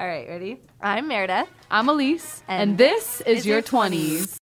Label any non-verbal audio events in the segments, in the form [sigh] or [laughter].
All right, ready? I'm Meredith. I'm Elise, and, And this is, is your your 20s.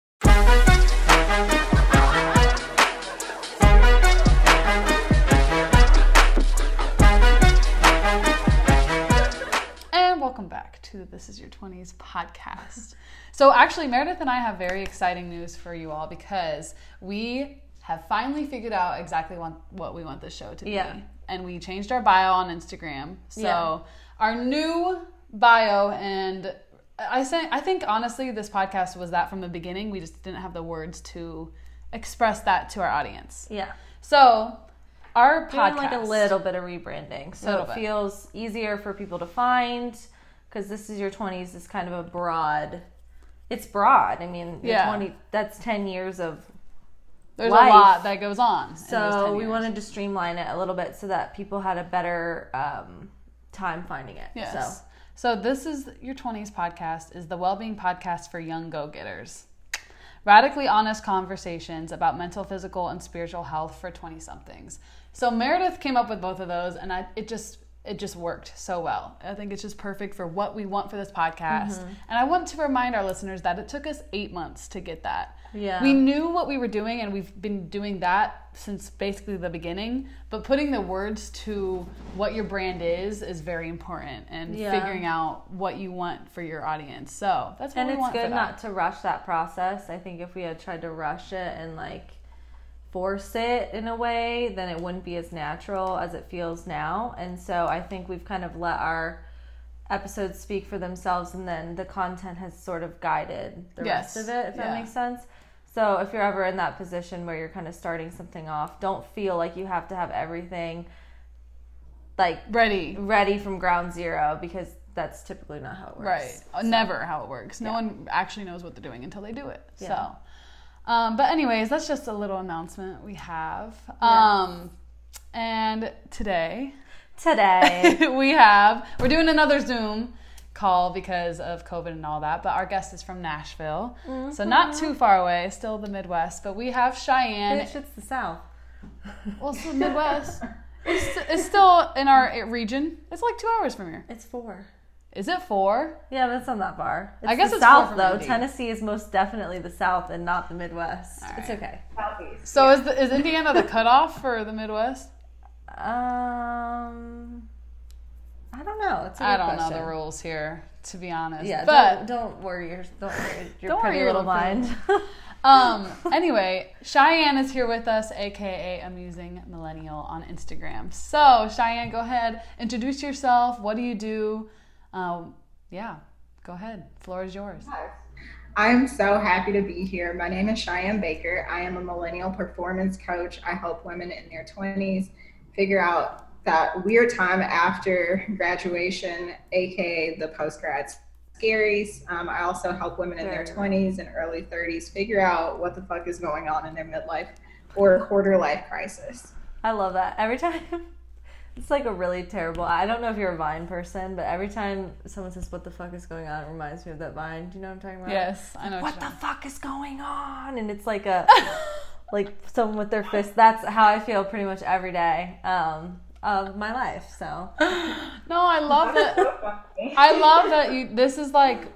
And welcome back to This Is Your 20s podcast. so, actually, Meredith and I have very exciting news for you all because we have finally figured out exactly what, what we want this show to be. Yeah. And we changed our bio on Instagram. So, Yeah. our new bio and I say I think honestly this podcast was that from the beginning. We just didn't have the words to express that to our audience. Yeah. So, our Doing podcast like a little bit of rebranding. So it bit. feels easier for people to find because this is your 20s is kind of a broad it's broad. I mean, Yeah. 20 that's 10 years of There's life. a lot that goes on. in those 10 so we wanted to streamline it a little bit so that people had a better um, time finding it. Yes. So So this is your 20s podcast is the well-being podcast for young go-getters. Radically honest conversations about mental, physical, and spiritual health for 20 somethings. So Meredith came up with both of those and I it just it just worked so well. I think it's just perfect for what we want for this podcast. Mm-hmm. And I want to remind our listeners that it took us 8 months to get that. Yeah. We knew what we were doing and we've been doing that since basically the beginning, but putting the words to what your brand is is very important and Yeah. figuring out what you want for your audience. So, that's what and we it's want for good that. not to rush that process. I think if we had tried to rush it and like force it in a way, then it wouldn't be as natural as it feels now. And so I think we've kind of let our episodes speak for themselves and then the content has sort of guided the Yes. rest of it, if Yeah. that makes sense. So if you're ever in that position where you're kind of starting something off, don't feel like you have to have everything like Ready. ready from ground zero because that's typically not how it works. Right. Uh, Never how it works. No Yeah. one actually knows what they're doing until they do it. Yeah. So, um, but anyways, that's just a little announcement we have. Um, and today Today. [laughs] we have we're doing another Zoom call because of COVID and all that. But our guest is from Nashville, so not too far away, still the Midwest. But we have Cheyenne. Bitch, it's the South. Well, it's the Midwest. It's, it's still in our region. It's like two hours from here. It's four. Is it four? Yeah, but it's not that far. It's I guess the it's South though. Indy. Tennessee is most definitely the South and not the Midwest. All It's right. okay. So is the, is Indiana the cutoff for the Midwest? Um, I don't know. It's a I good don't know the rules here, to be honest. Yeah, but don't, don't worry your don't worry your [laughs] Don't worry pretty your little little mind. [laughs] um, anyway, Cheyenne is here with us, aka Amusing Millennial on Instagram. So Cheyenne, go ahead, introduce yourself. What do you do? Um, yeah, go ahead. Floor is yours. I'm so happy to be here. My name is Cheyenne Baker. I am a millennial performance coach. I help women in their 20s figure out that weird time after graduation, aka the post grad scaries. Um, I also help women in their 20s and early 30s figure out what the fuck is going on in their midlife or quarter life crisis. I love that. Every time [laughs] it's like a really terrible I don't know if you're a Vine person, but every time someone says what the fuck is going on, it reminds me of that Vine. Do you know what I'm talking about? Yes, I know. what you're the fuck is going on? And it's like a [laughs] like someone with their fist. That's how I feel pretty much every day um, of my life. So. [gasps] No, I love that. I love that you. This is like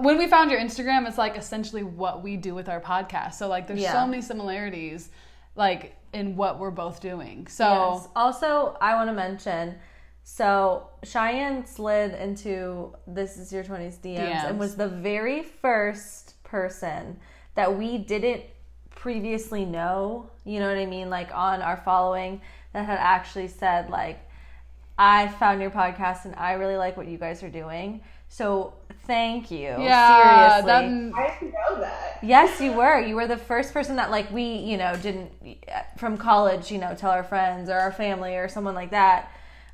when we found your Instagram. It's like essentially what we do with our podcast. So like, there's Yeah. so many similarities, like in what we're both doing. So Yes. Also, I want to mention. So Cheyenne slid into this is your twenties DMs, DMs. and was the very first person that we didn't previously know. You know what I mean? Like on our following that had actually said like, I found your podcast and I really like what you guys are doing. So thank you. yeah, Seriously. that I didn't know that. Yes, you were. You were the first person that like we, you know, didn't from college, you know, tell our friends or our family or someone like that.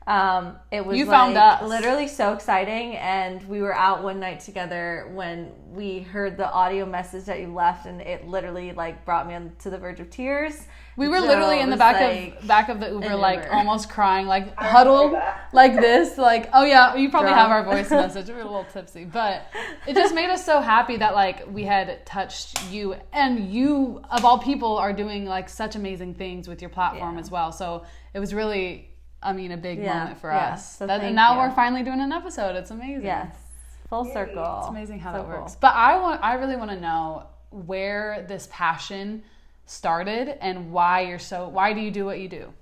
Um, it was You found us. literally so exciting, and we were out one night together when we heard the audio message that you left, and it literally like brought me on to the verge of tears. We were So literally in the back like, of back of the Uber, like Uber. almost crying, like huddled like this, like oh yeah, you probably have our voice [laughs] message. We were a little tipsy, but it just made us so happy that like we had touched you, and you of all people are doing like such amazing things with your platform Yeah. as well. So it was really I mean, a big Yeah, moment for yeah. us. So That- and now you. we're finally doing an episode. It's amazing. Yes. Full circle. It's amazing how So that cool. works. But I want I really want to know where this passion started and why you're so why do you do what you do?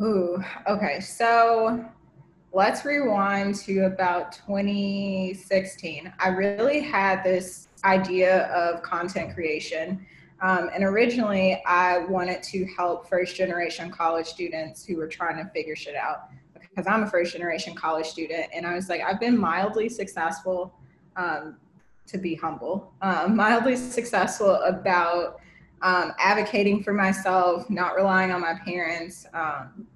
Ooh, okay. So let's rewind to about 2016. I really had this idea of content creation. Um, and originally, I wanted to help first generation college students who were trying to figure shit out because I'm a first generation college student. And I was like, I've been mildly successful, um, to be humble, um, mildly successful about um, advocating for myself, not relying on my parents, um,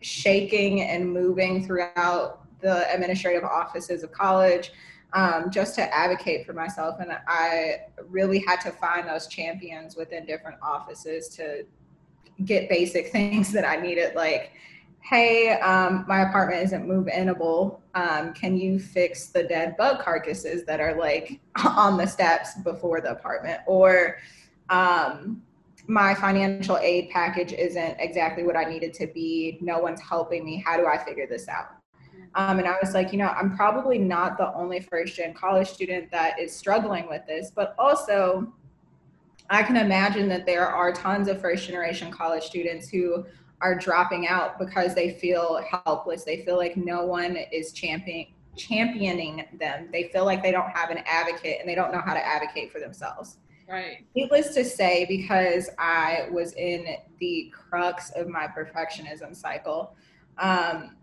shaking and moving throughout the administrative offices of college um, just to advocate for myself. And I really had to find those champions within different offices to get basic [laughs] things that I needed, like, hey, um, my apartment isn't move inable. Um, can you fix the dead bug carcasses that are like [laughs] on the steps before the apartment? Or um, my financial aid package isn't exactly what I needed to be. No one's helping me. How do I figure this out? Um, and I was like, you know, I'm probably not the only first gen college student that is struggling with this, but also I can imagine that there are tons of first generation college students who are dropping out because they feel helpless. They feel like no one is championing championing them. They feel like they don't have an advocate and they don't know how to advocate for themselves. Right. Needless to say, because I was in the crux of my perfectionism cycle, um,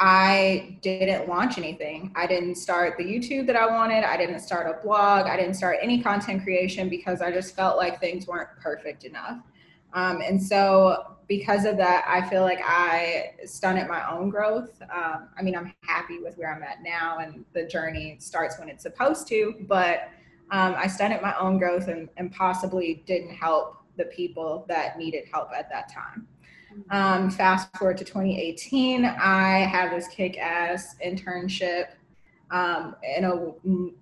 I didn't launch anything. I didn't start the YouTube that I wanted. I didn't start a blog. I didn't start any content creation because I just felt like things weren't perfect enough. Um, and so, because of that, I feel like I stunted my own growth. Um, I mean, I'm happy with where I'm at now, and the journey starts when it's supposed to, but um, I stunted my own growth and, and possibly didn't help the people that needed help at that time. Um, fast forward to 2018, I had this kick ass internship um, in a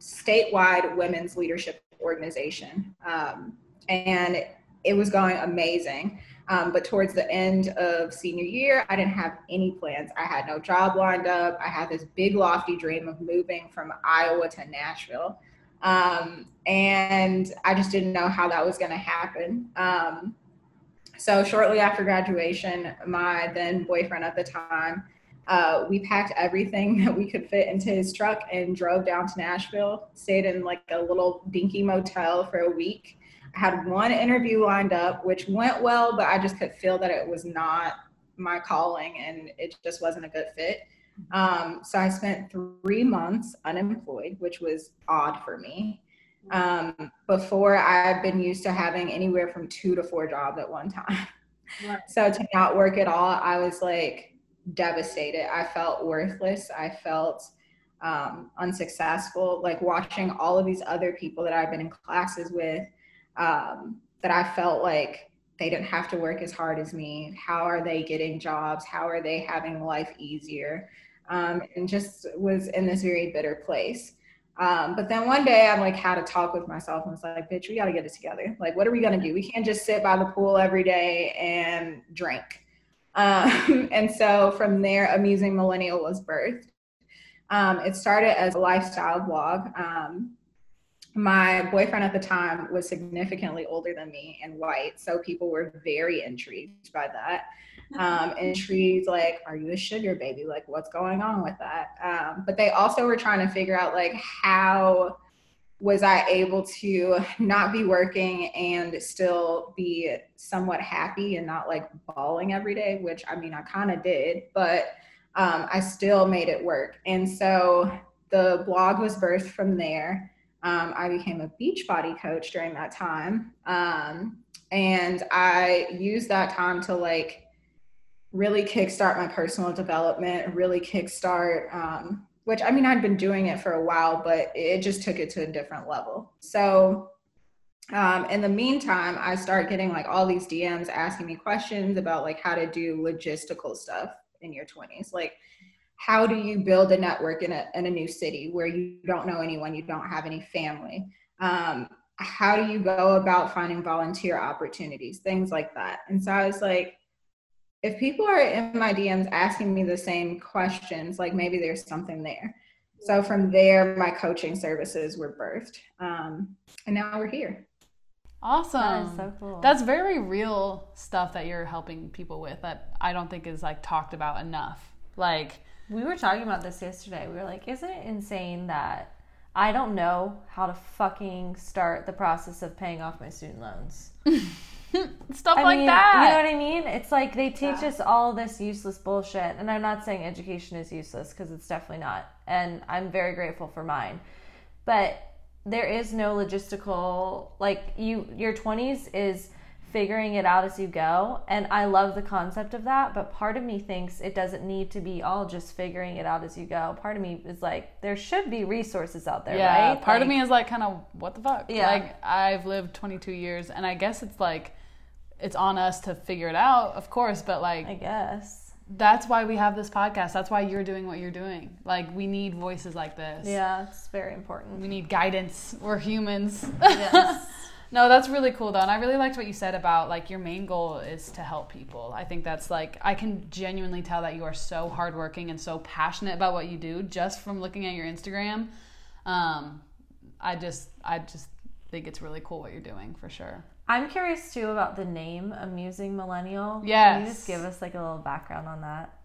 statewide women's leadership organization. Um, and it was going amazing. Um, but towards the end of senior year, I didn't have any plans. I had no job lined up. I had this big, lofty dream of moving from Iowa to Nashville. Um, and I just didn't know how that was going to happen. Um, so shortly after graduation, my then boyfriend at the time, uh, we packed everything [laughs] that we could fit into his truck and drove down to Nashville. Stayed in like a little dinky motel for a week. I had one interview lined up, which went well, but I just could feel that it was not my calling and it just wasn't a good fit. Um, so I spent three months unemployed, which was odd for me. Um, before I've been used to having anywhere from two to four jobs at one time. Right. So to not work at all, I was like devastated. I felt worthless. I felt um, unsuccessful. Like watching all of these other people that I've been in classes with, um, that I felt like they didn't have to work as hard as me. How are they getting jobs? How are they having life easier? Um, and just was in this very bitter place. Um, but then one day I'm like had a talk with myself and was like, bitch, we got to get it together. Like, what are we going to do? We can't just sit by the pool every day and drink. Um, [laughs] and so from there, Amusing Millennial was birthed. Um, it started as a lifestyle blog. Um, my boyfriend at the time was significantly older than me and white, so people were very intrigued by that. Um, [laughs] intrigued, like, are you a sugar baby? Like, what's going on with that? Um, but they also were trying to figure out, like, how was I able to not be working and still be somewhat happy and not like bawling every day, which I mean, I kind of did, but um, I still made it work. And so the blog was birthed from there. Um, I became a Beachbody coach during that time. Um, and I used that time to like really kickstart my personal development, really kickstart, um, which I mean, I'd been doing it for a while, but it just took it to a different level. So, um, in the meantime, I start getting like all these DMs asking me questions about like how to do logistical stuff in your 20s. Like, how do you build a network in a, in a new city where you don't know anyone, you don't have any family? Um, how do you go about finding volunteer opportunities, things like that? And so I was like, if people are in my DMs asking me the same questions, like maybe there's something there. So from there, my coaching services were birthed. Um, and now we're here. Awesome. That is so cool. That's very real stuff that you're helping people with that I don't think is like talked about enough. Like, We were talking about this yesterday. We were like, isn't it insane that I don't know how to fucking start the process of paying off my student loans? [laughs] [laughs] stuff I like mean, that. You know what I mean? It's like they teach us all this useless bullshit. And I'm not saying education is useless because it's definitely not. And I'm very grateful for mine. But there is no logistical like you your 20s is figuring it out as you go and I love the concept of that, but part of me thinks it doesn't need to be all just figuring it out as you go. Part of me is like there should be resources out there, yeah, right? part of me is like kind of what the fuck. Yeah. Like I've lived 22 years, and I guess it's like it's on us to figure it out, of course. But like I guess. that's why we have this podcast. That's why you're doing what you're doing. Like we need voices like this. Yeah, it's very important. We need guidance. We're humans. Yes. [laughs] no, that's really cool though. And I really liked what you said about like your main goal is to help people. I think that's like I can genuinely tell that you are so hardworking and so passionate about what you do just from looking at your Instagram. Um, I just I just think it's really cool what you're doing for sure. I'm curious too about the name Amusing Millennial. Can you just give us like a little background on that?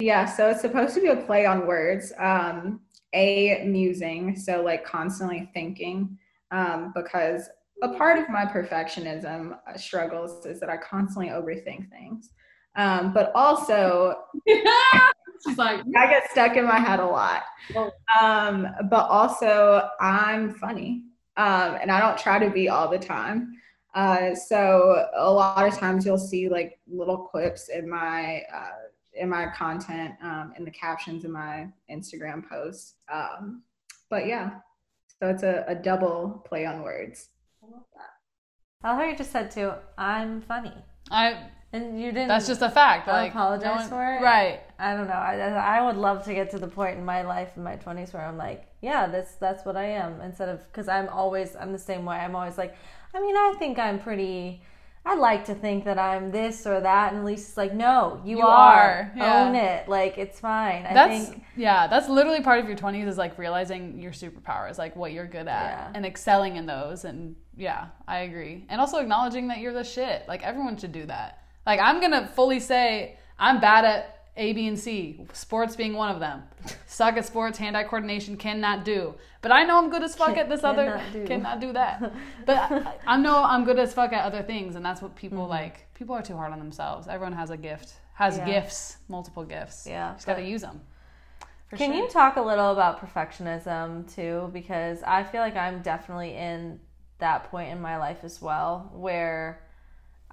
Yeah, so it's supposed to be a play on words. Um, a musing, so like constantly thinking, um, because a part of my perfectionism uh, struggles is that I constantly overthink things. Um, but also, [laughs] She's like, I get stuck in my head a lot. Um, but also, I'm funny, um, and I don't try to be all the time. Uh, so a lot of times you'll see like little clips in my uh, in my content, um, in the captions in my Instagram posts. Um, but yeah, so it's a, a double play on words. I love that. I love how you just said too. I'm funny, I and you didn't. that's just a fact. Like apologize no one- for it? Right. I don't know. I, I would love to get to the point in my life in my 20s where I'm like, yeah, that's that's what I am. Instead of because I'm always I'm the same way. I'm always like, I mean, I think I'm pretty. I like to think that I'm this or that, and Lisa's like, no, you, You are. are, yeah. Own it. Like it's fine. I That's think yeah, that's literally part of your 20s is like realizing your superpowers, like what you're good at Yeah. and excelling in those and yeah, I agree. And also acknowledging that you're the shit. Like everyone should do that. Like I'm going to fully say I'm bad at A, B, and C, sports being one of them. Suck at sports, hand-eye coordination, cannot do. But I know I'm good as fuck at this other, Cannot do. cannot do that. [laughs] But I, I know I'm good as fuck at other things, and that's what people Mm-hmm. like. People are too hard on themselves. Everyone has a gift, has Yeah. gifts, multiple gifts. Yeah, just got to use them. Can sure. you talk a little about perfectionism too? Because I feel like I'm definitely in that point in my life as well, where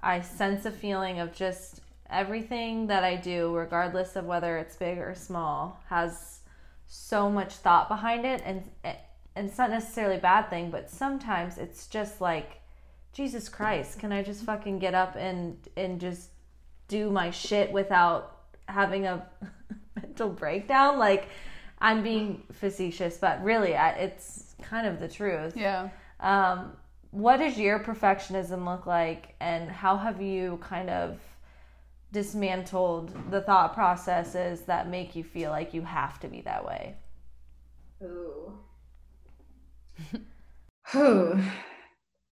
I sense a feeling of just everything that I do, regardless of whether it's big or small, has so much thought behind it, and and it's not necessarily a bad thing, but sometimes it's just like, Jesus Christ, can I just fucking get up and and just do my shit without having a [laughs] mental breakdown. Like, I'm being facetious, but really, I, it's kind of the truth. Yeah. Um, what does your perfectionism look like, and how have you kind of dismantled the thought processes that make you feel like you have to be that way? Ooh. [laughs] Whew.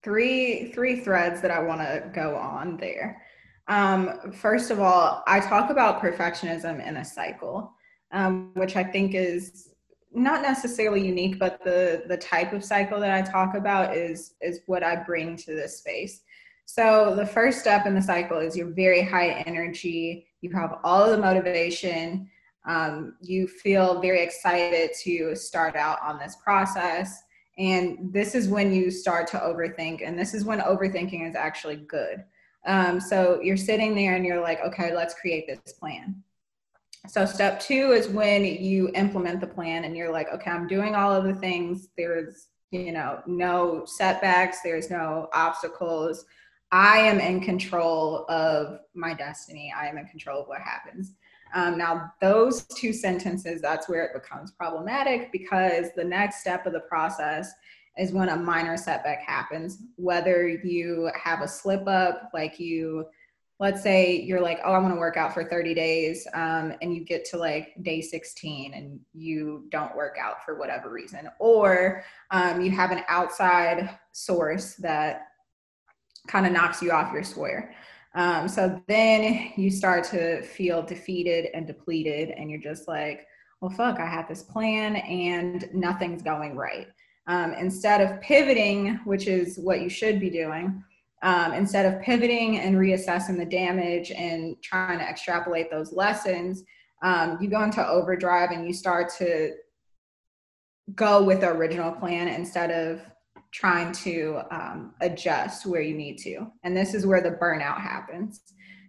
Three three threads that I want to go on there. Um, first of all, I talk about perfectionism in a cycle, um, which I think is not necessarily unique, but the the type of cycle that I talk about is is what I bring to this space. So the first step in the cycle is you're very high energy. You have all of the motivation. Um, you feel very excited to start out on this process. And this is when you start to overthink. And this is when overthinking is actually good. Um, so you're sitting there and you're like, okay, let's create this plan. So step two is when you implement the plan and you're like, okay, I'm doing all of the things. There's, you know, no setbacks. There's no obstacles. I am in control of my destiny. I am in control of what happens. Um, now, those two sentences, that's where it becomes problematic because the next step of the process is when a minor setback happens, whether you have a slip up, like you let's say you're like, oh, I want to work out for 30 days, um, and you get to like day 16 and you don't work out for whatever reason, or um, you have an outside source that kind of knocks you off your square. Um, so then you start to feel defeated and depleted, and you're just like, well, fuck, I had this plan and nothing's going right. Um, instead of pivoting, which is what you should be doing, um, instead of pivoting and reassessing the damage and trying to extrapolate those lessons, um, you go into overdrive and you start to go with the original plan instead of trying to um, adjust where you need to. And this is where the burnout happens.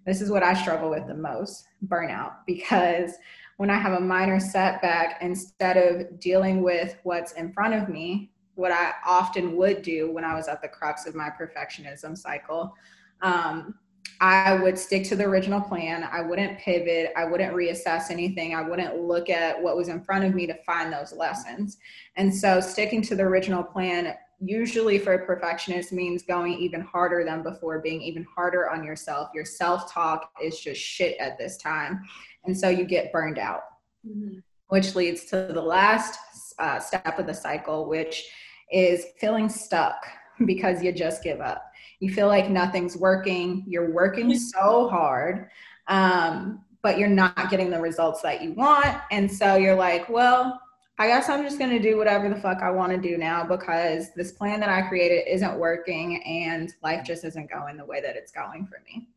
This is what I struggle with the most burnout because when I have a minor setback, instead of dealing with what's in front of me, what I often would do when I was at the crux of my perfectionism cycle. Um, I would stick to the original plan. I wouldn't pivot. I wouldn't reassess anything. I wouldn't look at what was in front of me to find those lessons. And so, sticking to the original plan usually for a perfectionist means going even harder than before, being even harder on yourself. Your self talk is just shit at this time. And so, you get burned out, mm-hmm. which leads to the last uh, step of the cycle, which is feeling stuck because you just give up. You feel like nothing's working. You're working so hard, um, but you're not getting the results that you want. And so you're like, well, I guess I'm just going to do whatever the fuck I want to do now because this plan that I created isn't working and life just isn't going the way that it's going for me.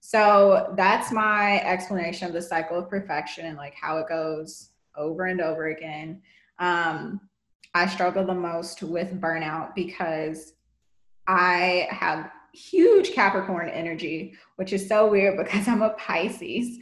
So that's my explanation of the cycle of perfection and like how it goes over and over again. Um, I struggle the most with burnout because I have huge Capricorn energy, which is so weird [laughs] because I'm a Pisces.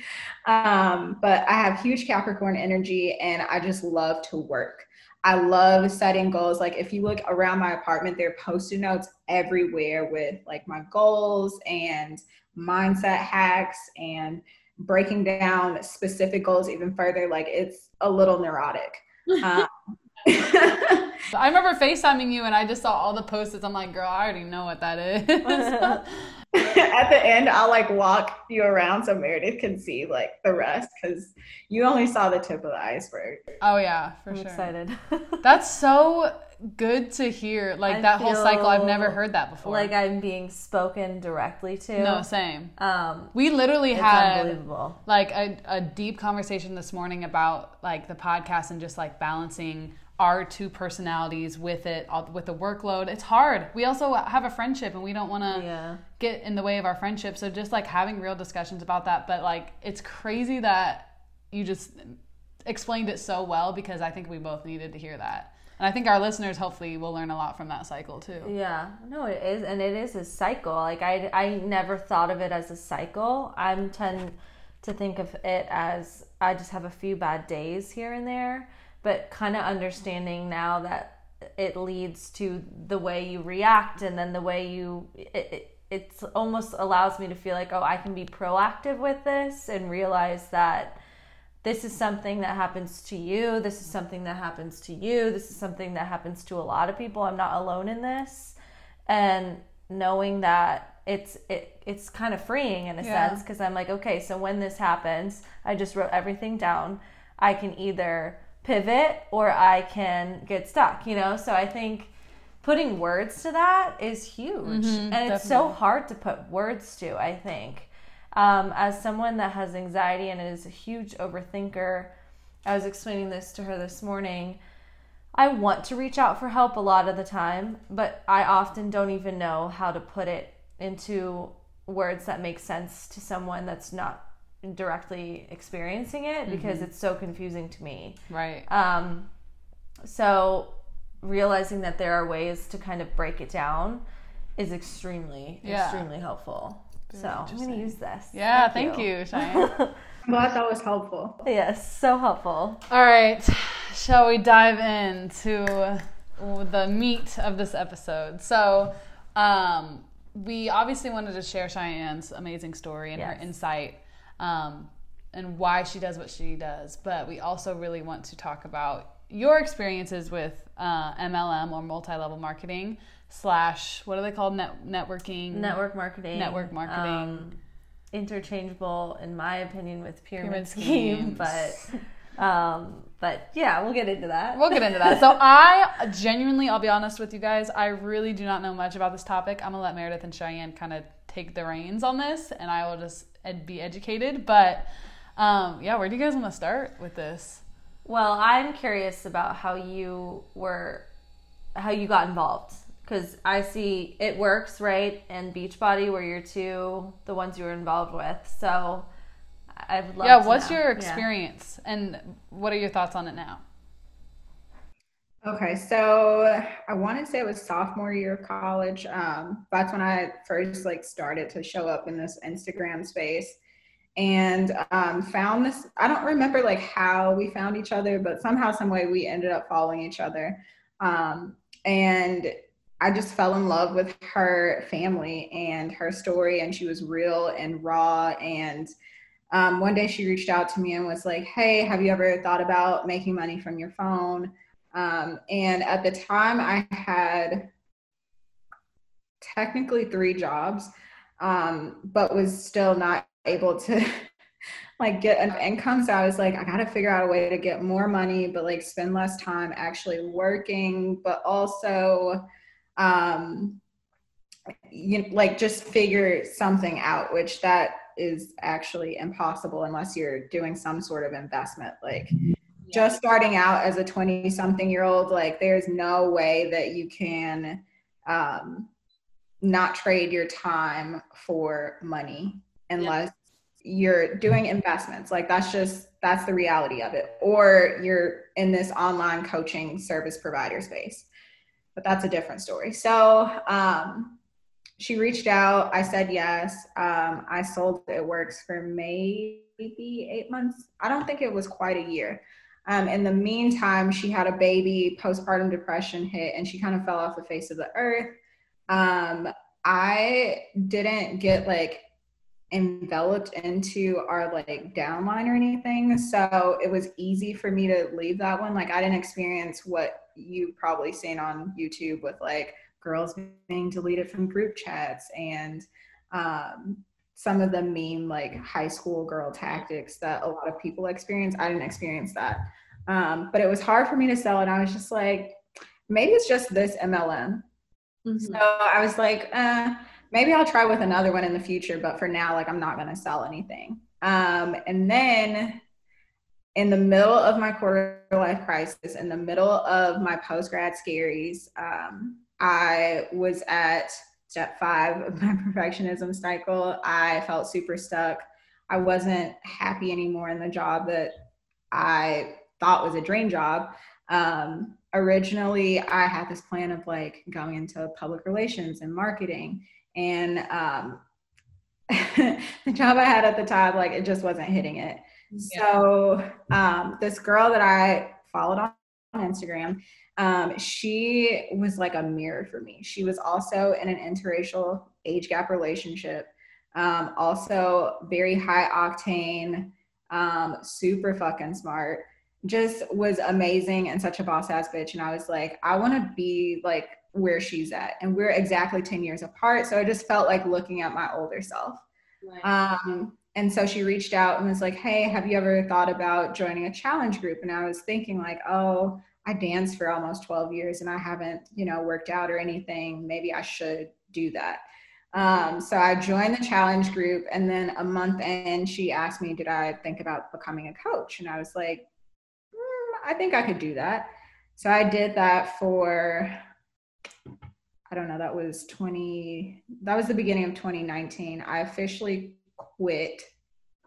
Um, but I have huge Capricorn energy and I just love to work. I love setting goals. Like if you look around my apartment, there are post-it notes everywhere with like my goals and mindset hacks and breaking down specific goals even further. Like it's a little neurotic. [laughs] Um, [laughs] I remember FaceTiming you and I just saw all the post-its. I'm like, girl, I already know what that is. [laughs] At the end, I'll like walk you around so Meredith can see like the rest because you only saw the tip of the iceberg. Oh yeah, for I'm sure. Excited. [laughs] That's so good to hear. Like I that whole cycle, I've never heard that before. Like I'm being spoken directly to. No, same. Um, we literally had like a, a deep conversation this morning about like the podcast and just like balancing our two personalities with it with the workload. It's hard. We also have a friendship and we don't want to yeah. get in the way of our friendship. So just like having real discussions about that. But like it's crazy that you just explained it so well because i think we both needed to hear that. And i think our listeners hopefully will learn a lot from that cycle too. Yeah. No it is. And it is a cycle. Like i i never thought of it as a cycle. I'm tend to think of it as i just have a few bad days here and there but kind of understanding now that it leads to the way you react and then the way you it, it almost allows me to feel like oh i can be proactive with this and realize that this is something that happens to you this is something that happens to you this is something that happens to a lot of people. I'm not alone in this. And knowing that it's it, it's kind of freeing in a yeah. sense because i'm like okay so when this happens i just wrote everything down. I can either pivot or I can get stuck, you know? So I think putting words to that is huge. Mm-hmm, and definitely. it's so hard to put words to, I think. Um, as someone that has anxiety and is a huge overthinker, I was explaining this to her this morning. I want to reach out for help a lot of the time, but I often don't even know how to put it into words that make sense to someone that's not directly experiencing it because mm-hmm. it's so confusing to me. Right. Um, so realizing that there are ways to kind of break it down is extremely, yeah. extremely helpful. Very so I'm going to use this. Yeah, thank, thank you, you Cheyenne. [laughs] glad that was helpful. Yes, so helpful. All right, shall we dive into the meat of this episode? So, um, we obviously wanted to share Cheyenne's amazing story and yes. her insight um, and why she does what she does. But we also really want to talk about your experiences with uh, MLM or multi-level marketing slash what are they called Net- networking network marketing network marketing um, interchangeable in my opinion with pyramid, Pyramid scheme, [laughs] but um, but yeah, we'll get into that. We'll get into that. So [laughs] I genuinely, I'll be honest with you guys, I really do not know much about this topic. I'm gonna let Meredith and Cheyenne kind of take the reins on this, and I will just ed- be educated. But um, yeah, where do you guys want to start with this? Well, I'm curious about how you were, how you got involved. Because I see it works, right? And Beachbody were your two, the ones you were involved with. So I would love yeah, what's know. your Yeah. experience, and what are your thoughts on it now? Okay, so I want to say it was sophomore year of college. Um, that's when I first like started to show up in this Instagram space, and um, found this. I don't remember like how we found each other, but somehow, some way, we ended up following each other. Um, and I just fell in love with her family and her story, and she was real and raw. And um, one day, she reached out to me and was like, "Hey, have you ever thought about making money from your phone?" Um, and at the time, I had technically three jobs, um, but was still not able to [laughs] like get enough income. So I was like, I got to figure out a way to get more money, but like spend less time actually working, but also, um, you like just figure something out, which that is actually impossible unless you're doing some sort of investment, like just starting out as a 20 something year old like there's no way that you can um, not trade your time for money unless you're doing investments. Like that's just that's the reality of it. Or you're in this online coaching service provider space. But that's a different story. So um, she reached out. I said yes. Um, i sold it works for maybe eight months. I don't think it was quite a year um, in the meantime, she had a baby, postpartum depression hit, and she kind of fell off the face of the earth. Um, I didn't get like enveloped into our like downline or anything. So it was easy for me to leave that one. Like I didn't experience what you probably seen on YouTube with like girls being deleted from group chats and um, some of the meme like high school girl tactics that a lot of people experience. I didn't experience that. Um, but it was hard for me to sell and I was just like, maybe it's just this MLM. So I was like, uh, maybe I'll try with another one in the future, but for now, like I'm not gonna sell anything. Um, and then in the middle of my quarter life crisis, in the middle of my post grad scaries, um, I was at step five of my [laughs] perfectionism cycle. I felt super stuck. I wasn't happy anymore in the job that I thought was a dream job. Um, originally, I had this plan of like going into public relations and marketing, and um, [laughs] the job I had at the time, like it just wasn't hitting it. So um, this girl that I followed on Instagram, um, she was like a mirror for me. She was also in an interracial age gap relationship, um, also very high octane, um, super fucking smart. Just was amazing and such a boss ass bitch. And I was like, I want to be like where she's at. And we're exactly 10 years apart. So I just felt like looking at my older self. Um, and so she reached out and was like, Hey, have you ever thought about joining a challenge group? And I was thinking, like, oh, I danced for almost 12 years and I haven't, you know, worked out or anything. Maybe I should do that. Um, so I joined the challenge group. And then a month in, she asked me, Did I think about becoming a coach? And I was like, "Mm, I think I could do that. So I did that for, I don't know, that was 20, that was the beginning of 2019. I officially quit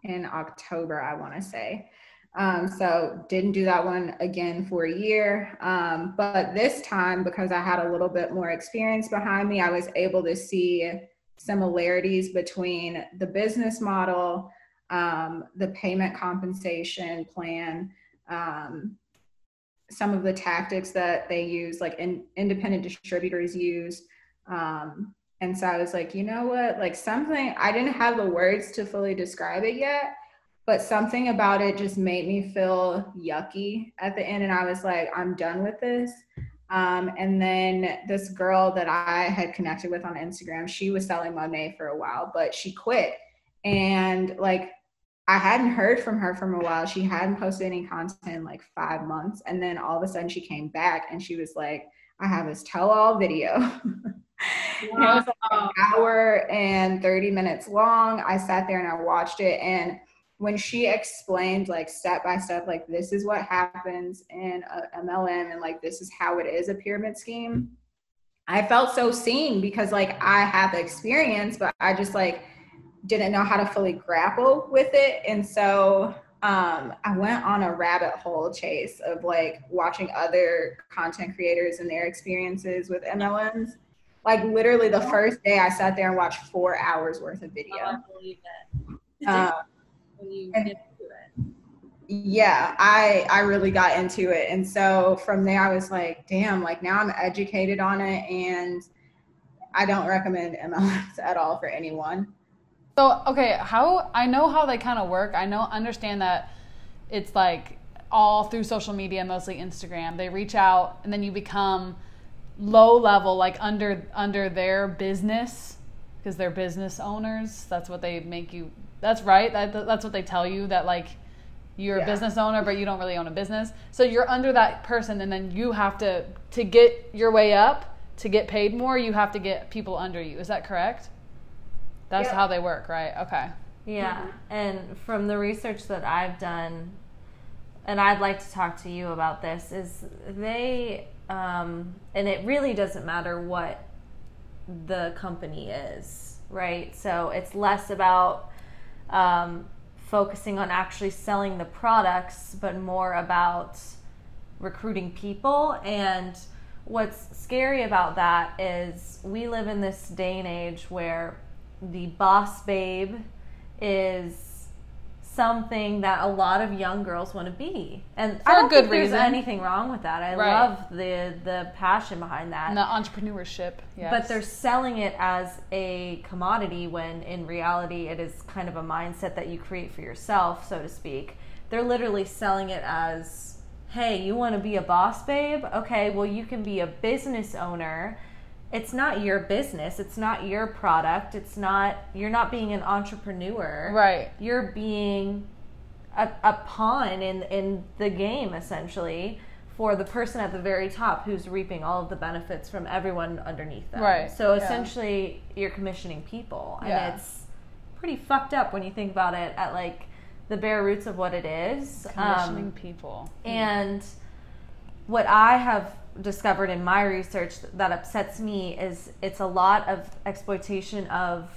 in October, I want to say. Um, so didn't do that one again for a year. Um, but this time, because I had a little bit more experience behind me, I was able to see similarities between the business model, um, the payment compensation plan, um, some of the tactics that they use, like in, independent distributors use. Um, and so I was like, you know what? Like something, I didn't have the words to fully describe it yet, but something about it just made me feel yucky at the end. And I was like, I'm done with this. Um, and then this girl that I had connected with on Instagram, she was selling Monat for a while, but she quit. And like I hadn't heard from her from a while. She hadn't posted any content in like five months. And then all of a sudden she came back and she was like, I have this tell all video. Wow. [laughs] it was like an hour and 30 minutes long. I sat there and I watched it. And when she explained like step by step, like this is what happens in a MLM and like this is how it is a pyramid scheme, I felt so seen because like I had the experience, but I just like didn't know how to fully grapple with it. And so um, I went on a rabbit hole chase of like watching other content creators and their experiences with MLMs. Like literally the first day I sat there and watched four hours worth of video. Oh, I believe it. Uh, when you and, get into it. Yeah, I I really got into it. And so from there I was like, damn, like now I'm educated on it and I don't recommend MLMs at all for anyone. So okay, how I know how they kind of work. I know understand that it's like all through social media, mostly Instagram. They reach out and then you become low level, like under under their business because they're business owners. That's what they make you. That's right. That, that's what they tell you that like you're yeah. a business owner, but you don't really own a business. So you're under that person, and then you have to to get your way up to get paid more. You have to get people under you. Is that correct? That's yeah. how they work, right? Okay. Yeah. Mm-hmm. And from the research that I've done, and I'd like to talk to you about this, is they, um, and it really doesn't matter what the company is, right? So it's less about um, focusing on actually selling the products, but more about recruiting people. And what's scary about that is we live in this day and age where the boss babe is something that a lot of young girls want to be, and for I don't a good think reason. There's anything wrong with that. I right. love the the passion behind that, and the entrepreneurship. Yes. But they're selling it as a commodity when in reality it is kind of a mindset that you create for yourself, so to speak. They're literally selling it as, "Hey, you want to be a boss babe? Okay, well you can be a business owner." It's not your business. It's not your product. It's not you're not being an entrepreneur. Right. You're being a, a pawn in in the game essentially for the person at the very top who's reaping all of the benefits from everyone underneath them. Right. So essentially yeah. you're commissioning people. And yeah. it's pretty fucked up when you think about it at like the bare roots of what it is. Commissioning um, people. And what i have discovered in my research that upsets me is it's a lot of exploitation of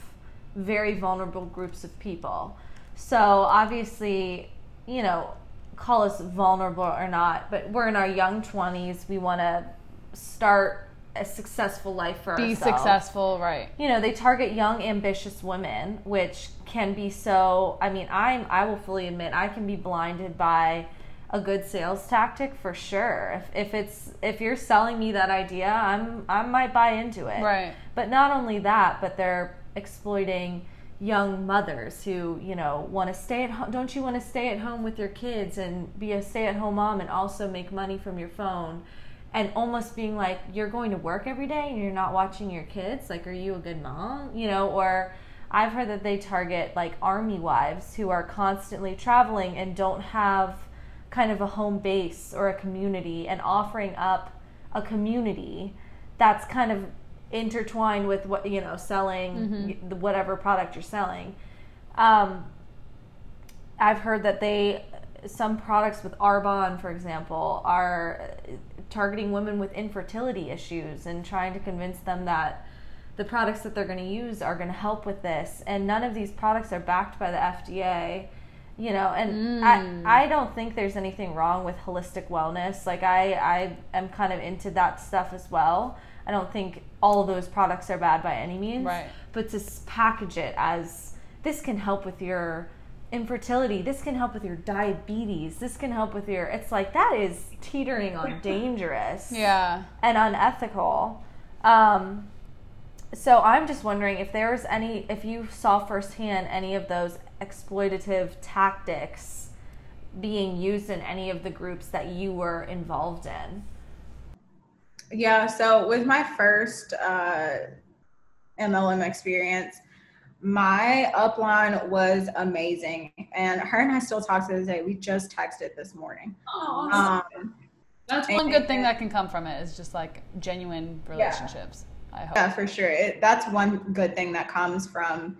very vulnerable groups of people. So obviously, you know, call us vulnerable or not, but we're in our young 20s. We want to start a successful life for be ourselves. successful, right? You know, they target young, ambitious women, which can be so. I mean, I'm. I will fully admit, I can be blinded by a good sales tactic for sure. If, if it's if you're selling me that idea, I'm I might buy into it. Right. But not only that, but they're exploiting young mothers who you know want to stay at home. Don't you want to stay at home with your kids and be a stay at home mom and also make money from your phone? And almost being like you're going to work every day and you're not watching your kids. Like, are you a good mom? You know, or I've heard that they target like army wives who are constantly traveling and don't have kind of a home base or a community and offering up a community that's kind of intertwined with what you know selling mm-hmm. whatever product you're selling. Um, i've heard that they some products with arbonne for example are targeting women with infertility issues and trying to convince them that the products that they're going to use are going to help with this. And none of these products are backed by the fda you know and mm. I, I don't think there's anything wrong with holistic wellness. Like i i am kind of into that stuff as well. I don't think all those products are bad by any means. Right. But to package it as this can help with your infertility this can help with your diabetes this can help with your it's like that is teetering on [laughs] dangerous yeah. and unethical. Um so i'm just wondering if there's any if you saw firsthand any of those exploitative tactics being used in any of the groups that you were involved in? Yeah, so with my first uh, MLM experience, my upline was amazing, and her and I still talk to this day. We just texted this morning. Oh, um, that's one good thing that can come from it is just like genuine relationships. Yeah. I hope. Yeah, for sure. It, that's one good thing that comes from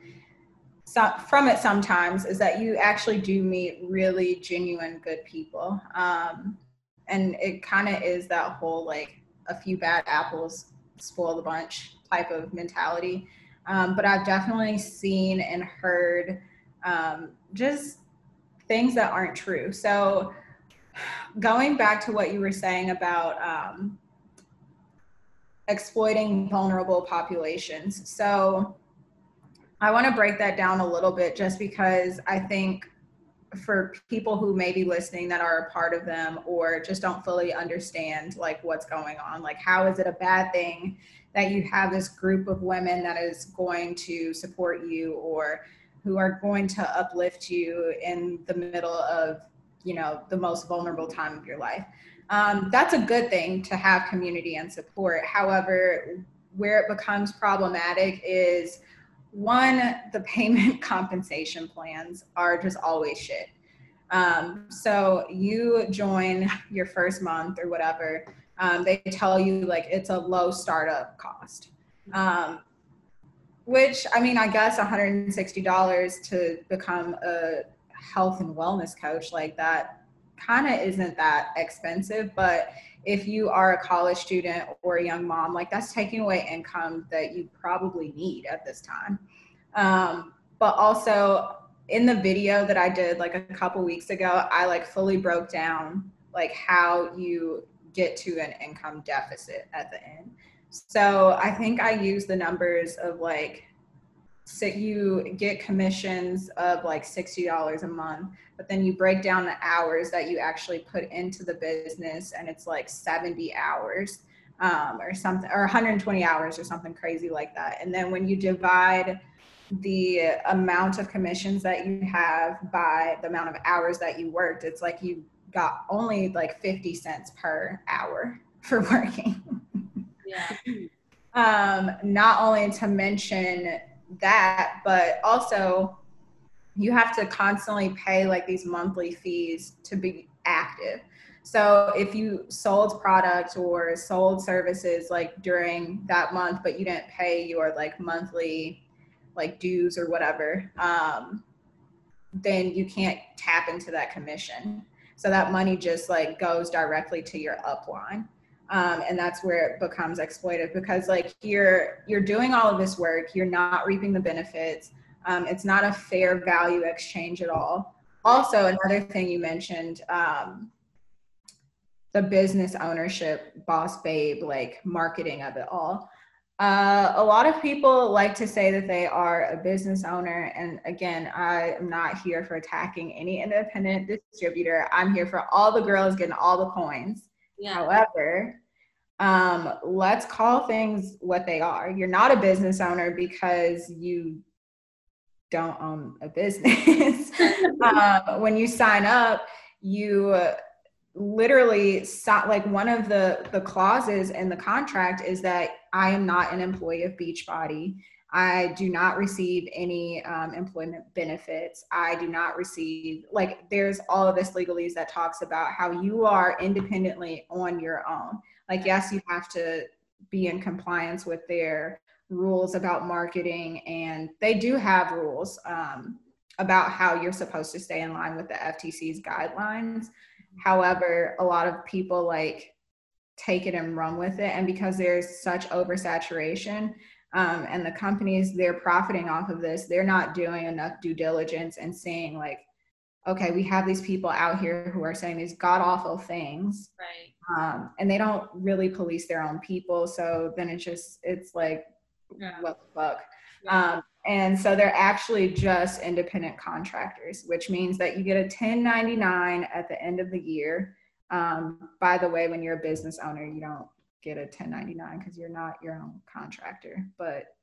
from it sometimes is that you actually do meet really genuine good people. Um, and it kind of is that whole like a few bad apples spoil the bunch type of mentality. Um, but i've definitely seen and heard um, just things that aren't true. So going back to what you were saying about um, exploiting vulnerable populations. So I want to break that down a little bit just because I think for people who may be listening that are a part of them or just don't fully understand like what's going on like how is it a bad thing that you have this group of women that is going to support you or who are going to uplift you in the middle of you know the most vulnerable time of your life? Um, that's a good thing to have community and support. However where it becomes problematic is one, the payment [laughs] compensation plans are just always shit. Um, so you join your first month or whatever, um, they tell you like it's a low startup cost. Um, which I mean, I guess $160 to become a health and wellness coach like that kind of isn't that expensive. But if you are a college student or a young mom, like that's taking away income that you probably need at this time. Um, but also in the video that I did like a couple weeks ago, I like fully broke down like how you get to an income deficit at the end. So I think I use the numbers of like so you get commissions of like $60 a month but then you break down the hours that you actually put into the business and it's like 70 hours um, or something or 120 hours or something crazy like that. And then when you divide the amount of commissions that you have by the amount of hours that you worked it's like you got only like 50 cents per hour [laughs] for working. Yeah. Um not only to mention that but also you have to constantly pay like these monthly fees to be active. So if you sold product or sold services like during that month, but you didn't pay your like monthly like dues or whatever, um, then you can't tap into that commission. So that money just like goes directly to your upline. Um, and that's where it becomes exploitive because like you're you're doing all of this work, you're not reaping the benefits um, it's not a fair value exchange at all. Also, another thing you mentioned, um, the business ownership, boss babe, like marketing of it all. Uh, a lot of people like to say that they are a business owner. And again, I am not here for attacking any independent distributor. I'm here for all the girls getting all the coins. Yeah. However, um, let's call things what they are. You're not a business owner because you don't own a business. um, [laughs] when you sign up, you literally saw, like one of the the clauses in the contract is that I am not an employee of Beachbody. I do not receive any um, employment benefits. I do not receive like there's all of this legalese that talks about how you are independently on your own. Like yes, you have to be in compliance with their rules about marketing, and they do have rules um, about how you're supposed to stay in line with the FTC's guidelines. However, a lot of people like take it and run with it, and because there's such oversaturation. Um, and the companies they're profiting off of this they're not doing enough due diligence and seeing like okay we have these people out here who are saying these god awful things right um, and they don't really police their own people so then it's just it's like yeah. what the fuck. Yeah. Um, and so they're actually just independent contractors, which means that you get a 1099 at the end of the year. Um, by the way, when you're a business owner, you don't get a 1099 because you're not your own contractor. But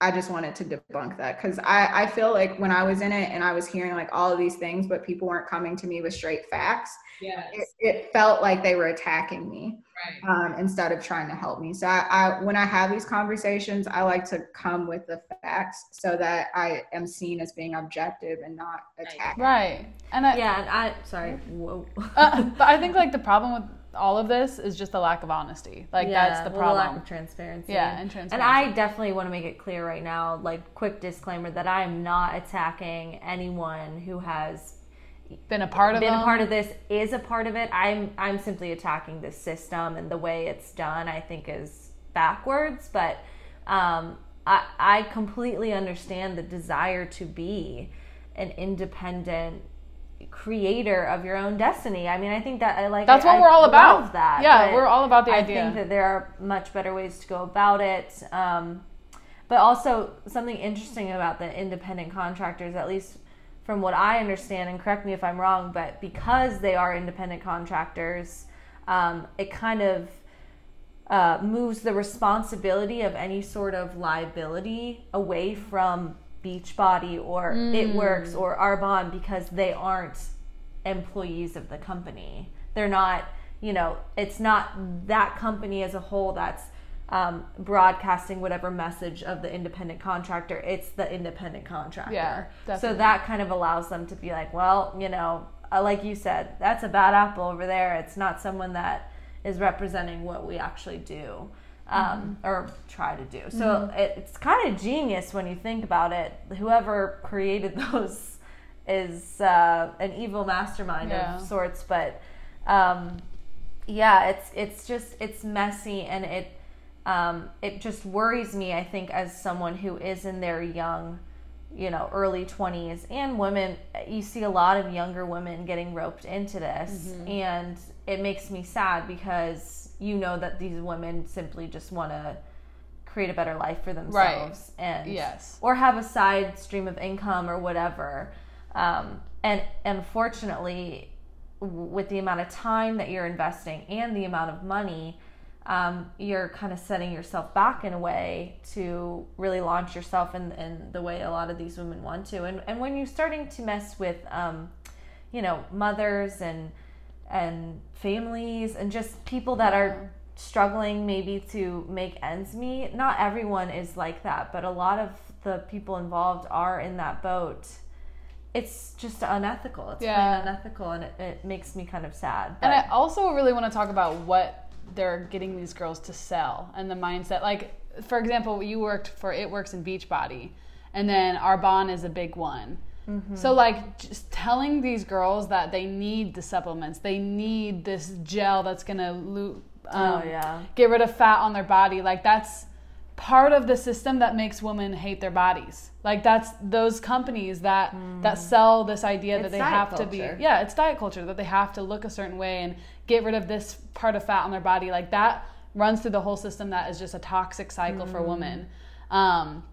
I just wanted to debunk that because I, I feel like when I was in it and I was hearing like all of these things, but people weren't coming to me with straight facts. Yeah, it, it, felt like they were attacking me. um, instead of trying to help me. So I, I, when I have these conversations, I like to come with the facts so that I am seen as being objective and not attacked. Right. And I, Yeah, and I sorry. Whoa. uh, but I think [laughs] like the problem with all of this is just the lack of honesty. Like that's the well, problem. lack of transparency. Yeah, and transparency. And. I definitely want to make it clear right now, like quick disclaimer that I am not attacking anyone who has been a part of been them. a part of this, is a part of it. I'm I'm simply attacking the system and the way it's done. I think is backwards, but um, I I completely understand the desire to be an independent creator of your own destiny. I mean, I think that I like That's what we're all about. that. Yeah, we're all about the I idea. I think that there are much better ways to go about it. Um, but also something interesting about the independent contractors, at least from what I understand, and correct me if I'm wrong, but because they are independent contractors, um, it kind of uh, moves the responsibility of any sort of liability away from Beachbody or It Works or Arbonne because they aren't employees of the company. They're not, you know, it's not that company as a whole that's um, broadcasting whatever message of the independent contractor. It's the independent contractor. Yeah, so that kind of allows them to be like, well, you know, uh, like you said, that's a bad apple over there. It's not someone that is representing what we actually do um, or try to do. So it, it's kind of genius when you think about it. Whoever created [laughs] those is uh, an evil mastermind Yeah. of sorts, but um, yeah, it's it's just it's messy and it um, it just worries me. I think as someone who is in their young, you know, early twenties and women, you see a lot of younger women getting roped into this, and it makes me sad because you know that these women simply just want to create a better life for themselves and Yes. or have a side stream of income or whatever. Um, and unfortunately, with the amount of time that you're investing and the amount of money, um, you're kind of setting yourself back in a way to really launch yourself in, in the way a lot of these women want to. And, and when you're starting to mess with, um, you know, mothers and and families and just people that are struggling maybe to make ends meet. Not everyone is like that, but a lot of the people involved are in that boat. It's just unethical. It's Yeah. unethical, and it, it makes me kind of sad. And But I also really want to talk about what they're getting these girls to sell and the mindset. Like, for example, you worked for It Works in Beachbody, and then Arbonne is a big one. Mm-hmm. So, like, just telling these girls that they need the supplements, they need this gel that's going to um, Oh, yeah. get rid of fat on their body. Like, that's part of the system that makes women hate their bodies. Like, that's those companies that that sell this idea that Mm. They have to be. Yeah, it's diet culture that they have to look a certain way and get rid of this part of fat on their body. Like that runs through the whole system. That is just a toxic cycle for Mm. women. Um,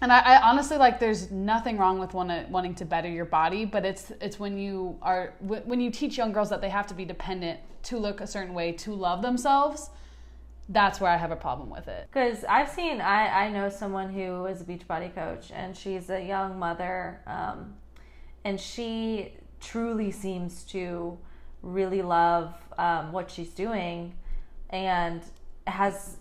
and I, I honestly like there's nothing wrong with wanna, wanting to better your body, but it's it's when you are wh- when you teach young girls that they have to be dependent to look a certain way to love themselves. That's where I have a problem with it. Because I've seen, I, I know someone who is a Beachbody coach, and she's a young mother, um, and she truly seems to really love um, what she's doing, and has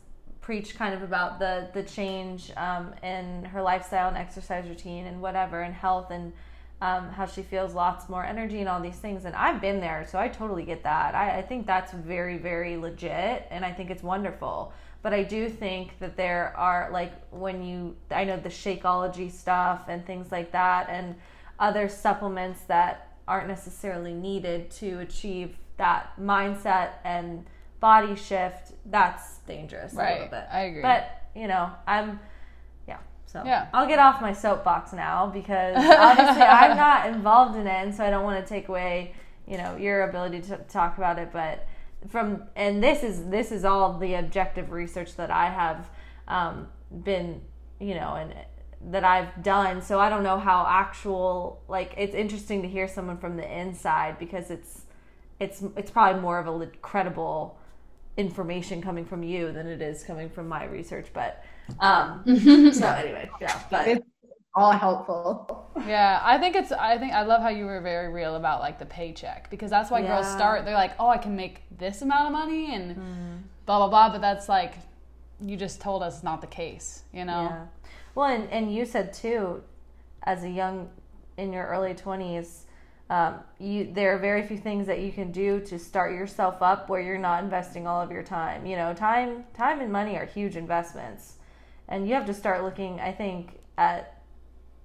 preached kind of about the the change um, in her lifestyle and exercise routine and whatever, and health and um, how she feels lots more energy and all these things. And I've been there, so I totally get that. I, I think that's very, very legit, and I think it's wonderful. But I do think that there are, like, when you, I know the Shakeology stuff and things like that, and other supplements that aren't necessarily needed to achieve that mindset and body shift, that's dangerous a Right. little bit. I agree. But, you know, I'm, yeah. So Yeah. I'll get off my soapbox now because [laughs] obviously I'm not involved in it, and so I don't want to take away, you know, your ability to talk about it. But from and this is this is all the objective research that I have um, been, you know, and that I've done. So I don't know how actual like it's interesting to hear someone from the inside because it's it's it's probably more of a le- credible information coming from you than it is coming from my research. But um, [laughs] so anyway, yeah, but It's all helpful. Yeah, I think it's. I think I love how you were very real about like the paycheck because that's why girls start. They're like, oh, I can make this amount of money, and blah blah blah. But that's like you just told us not the case, you know. Yeah. Well, and, and you said too, as a young, in your early 20s, um, you there are very few things that you can do to start yourself up where you're not investing all of your time. You know, time time and money are huge investments, and you have to start looking. I think at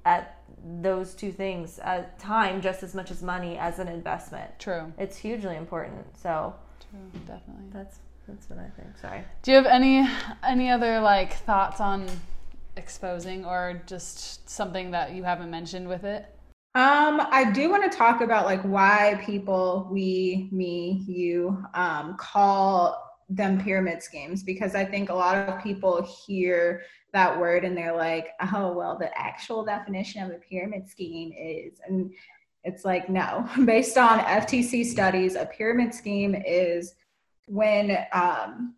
at those two things, uh, time just as much as money as an investment. True. It's hugely important. So True. Definitely. that's that's what I think. Sorry. Do you have any any other like thoughts on exposing or just something that you haven't mentioned with it? Um, I do want to talk about like why people, we, me, you, um, call them pyramid schemes because I think a lot of people hear that word and they're like, oh, well, the actual definition of a pyramid scheme is, and it's like, no, [laughs] based on FTC studies, a pyramid scheme is when, um,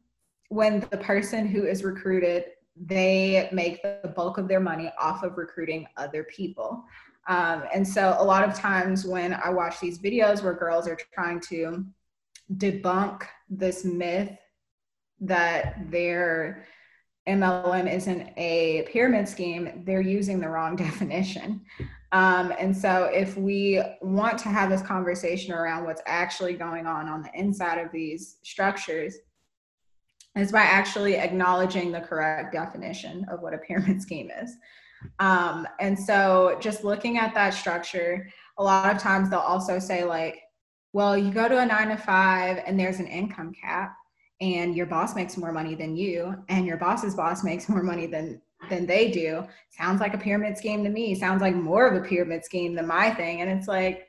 when the person who is recruited, they make the bulk of their money off of recruiting other people. Um, and so a lot of times when I watch these videos where girls are trying to debunk this myth that their MLM isn't a pyramid scheme, they're using the wrong [laughs] definition. Um, and so if we want to have this conversation around what's actually going on on the inside of these structures, is by actually acknowledging the correct definition of what a [laughs] pyramid scheme is. Um, and so just looking at that structure, a lot of times they'll also say, like, well, you go to a nine to five and there's an income cap and your boss makes more money than you and your boss's boss makes more money than than they do. Sounds like a pyramid scheme to me. Sounds like more of a pyramid scheme than my thing. And it's like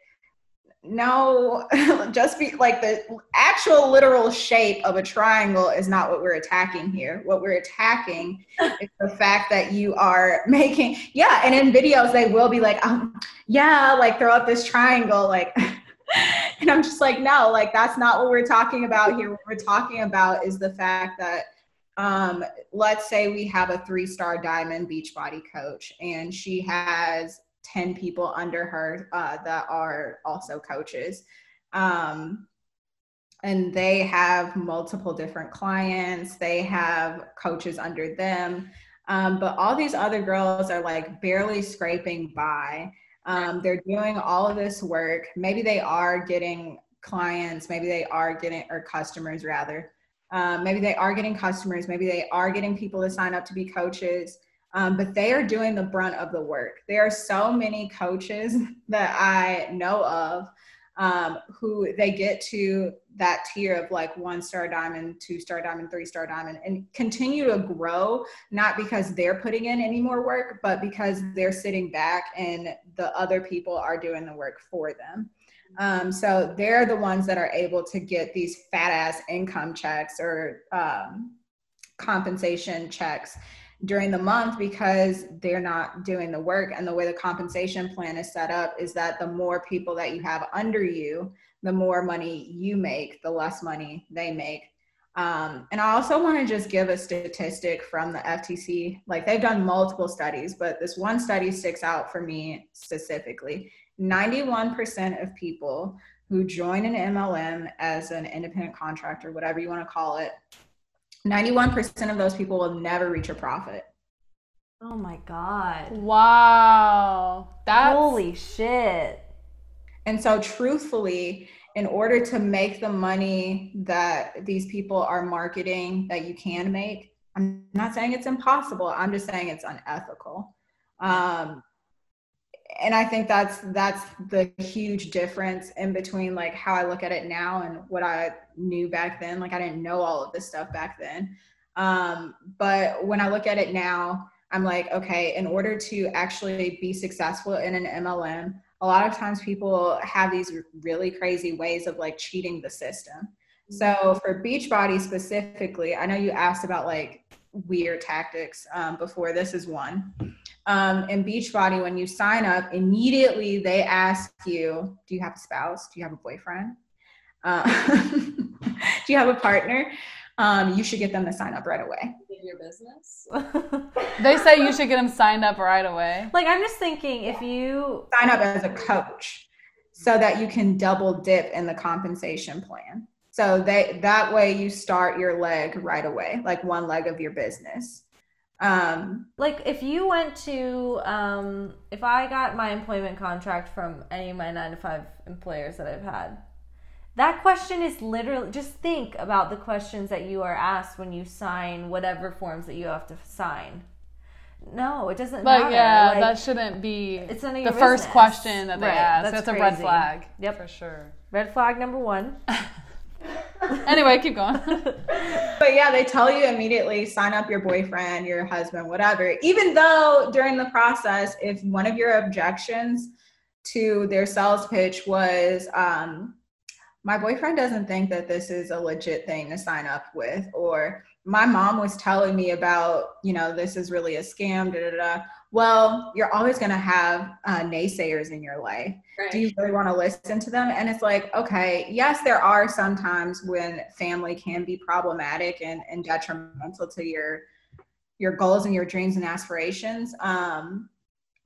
no [laughs] just be like the actual literal shape of a triangle is not what we're attacking here. What we're attacking [laughs] is the fact that you are making yeah and in videos they will be like um, yeah like throw up this triangle like [laughs] and i'm just like no like that's not what we're talking about here. What we're talking about is the fact that um, let's say we have a three star diamond beachbody coach and she has 10 people under her uh, that are also coaches. Um, and they have multiple different clients, they have coaches under them. Um, but all these other girls are like barely scraping by. Um, they're doing all of this work. Maybe they are getting clients, maybe they are getting, or customers rather. Um, maybe they are getting customers, maybe they are getting people to sign up to be coaches um, but they are doing the brunt of the work. There are so many coaches [laughs] that I know of um, who they get to that tier of like one star diamond, two star diamond, three star diamond, and continue to grow, not because they're putting in any more work, but because they're sitting back and the other people are doing the work for them. Um, so they're the ones that are able to get these fat ass income checks or um, compensation checks during the month because they're not doing the work. And the way the compensation plan is set up is that the more people that you have under you, the more money you make, the less money they make. Um, and I also want to just give a statistic from the FTC. Like they've done multiple studies, but this one study sticks out for me specifically. 91% of people who join an MLM as an independent contractor, whatever you want to call it, 91% of those people will never reach a profit. Oh my god. Wow. That's Holy shit. And so, truthfully, in order to make the money that these people are marketing that you can make, I'm not saying it's impossible. I'm just saying it's unethical. Um, and I think that's that's the huge difference in between like how I look at it now and what I knew back then. Like I didn't know all of this stuff back then. Um, but when I look at it now, I'm like, okay, in order to actually be successful in an MLM, a lot of times people have these really crazy ways of like cheating the system. So for Beachbody specifically, I know you asked about like weird tactics um, before. This is one um, in Beachbody, when you sign up, immediately they ask you, do you have a spouse? Do you have a boyfriend? Uh, [laughs] do you have a partner? Um, you should get them to sign up right away. In Your business. they [laughs] say you should get them signed up right away. like I'm just thinking, if you sign up as a coach, so that you can double dip in the compensation plan. So they that way you start your leg right away, like one leg of your business. Um, like if you went to um, if I got my employment contract from any of my nine to five employers that I've had, that question is literally just think about the questions that you are asked when you sign whatever forms that you have to sign. No, it doesn't Like, matter. yeah, Like, that shouldn't be it's none the your first business. question that they Right, ask. that's That's, a red flag. Yep. For sure. red flag number one. [laughs] [laughs] Anyway, keep going. [laughs] But yeah, they tell you immediately sign up your boyfriend, your husband, whatever. Even though during the process, if one of your objections to their sales pitch was, um, my boyfriend doesn't think that this is a legit thing to sign up with, or my mom was telling me about, you know, this is really a scam, da da da. Well, you're always going to have uh, naysayers in your life. Do you really want to listen to them? And it's like okay yes there are sometimes when family can be problematic and, and detrimental to your your goals and your dreams and aspirations um,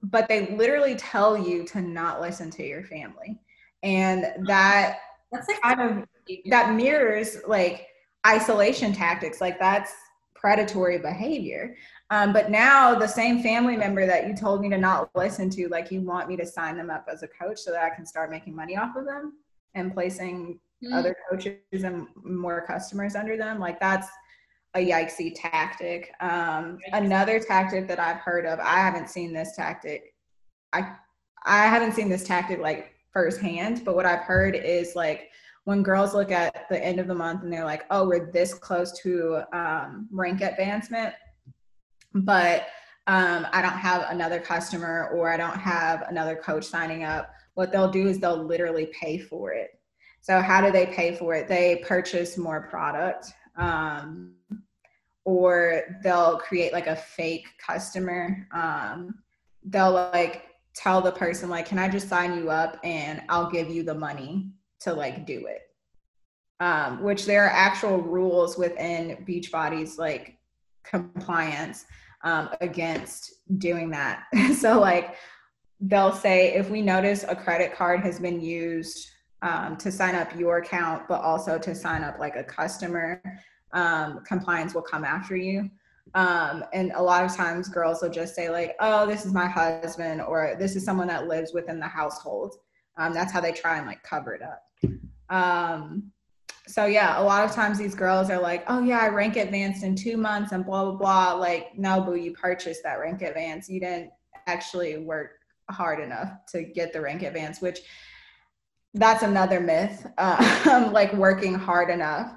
but they literally tell you to not listen to your family. And that That's like kind of that mirrors like isolation tactics. Like that's predatory behavior um, but now the same family member that you told me to not listen to like you want me to sign them up as a coach so that i can start making money off of them and placing other coaches and more customers under them? Like that's a yikesy tactic. Um, another tactic that i've heard of i haven't seen this tactic i i haven't seen this tactic like firsthand but what i've heard is like when girls look at the end of the month and they're like oh we're this close to um, rank advancement but um, i don't have another customer or i don't have another coach signing up. What they'll do is they'll literally pay for it. So how do they pay for it? They purchase more product um, or they'll create like a fake customer. Um, they'll like tell the person like can i just sign you up and i'll give you the money to like do it? Um, which there are actual rules within beachbody's like compliance um, against doing that. [laughs] So like they'll say if we notice a credit card has been used um, to sign up your account but also to sign up like a customer um, compliance will come after you. Um, and a lot of times girls will just say like oh this is my husband or this is someone that lives within the household. Um, that's how they try and like cover it up. Um, so yeah a lot of times these girls are like oh yeah i rank advanced in two months and blah blah blah. Like no boo you purchased that rank advance. You didn't actually work hard enough to get the rank advance which that's another myth [laughs] um, like working hard enough.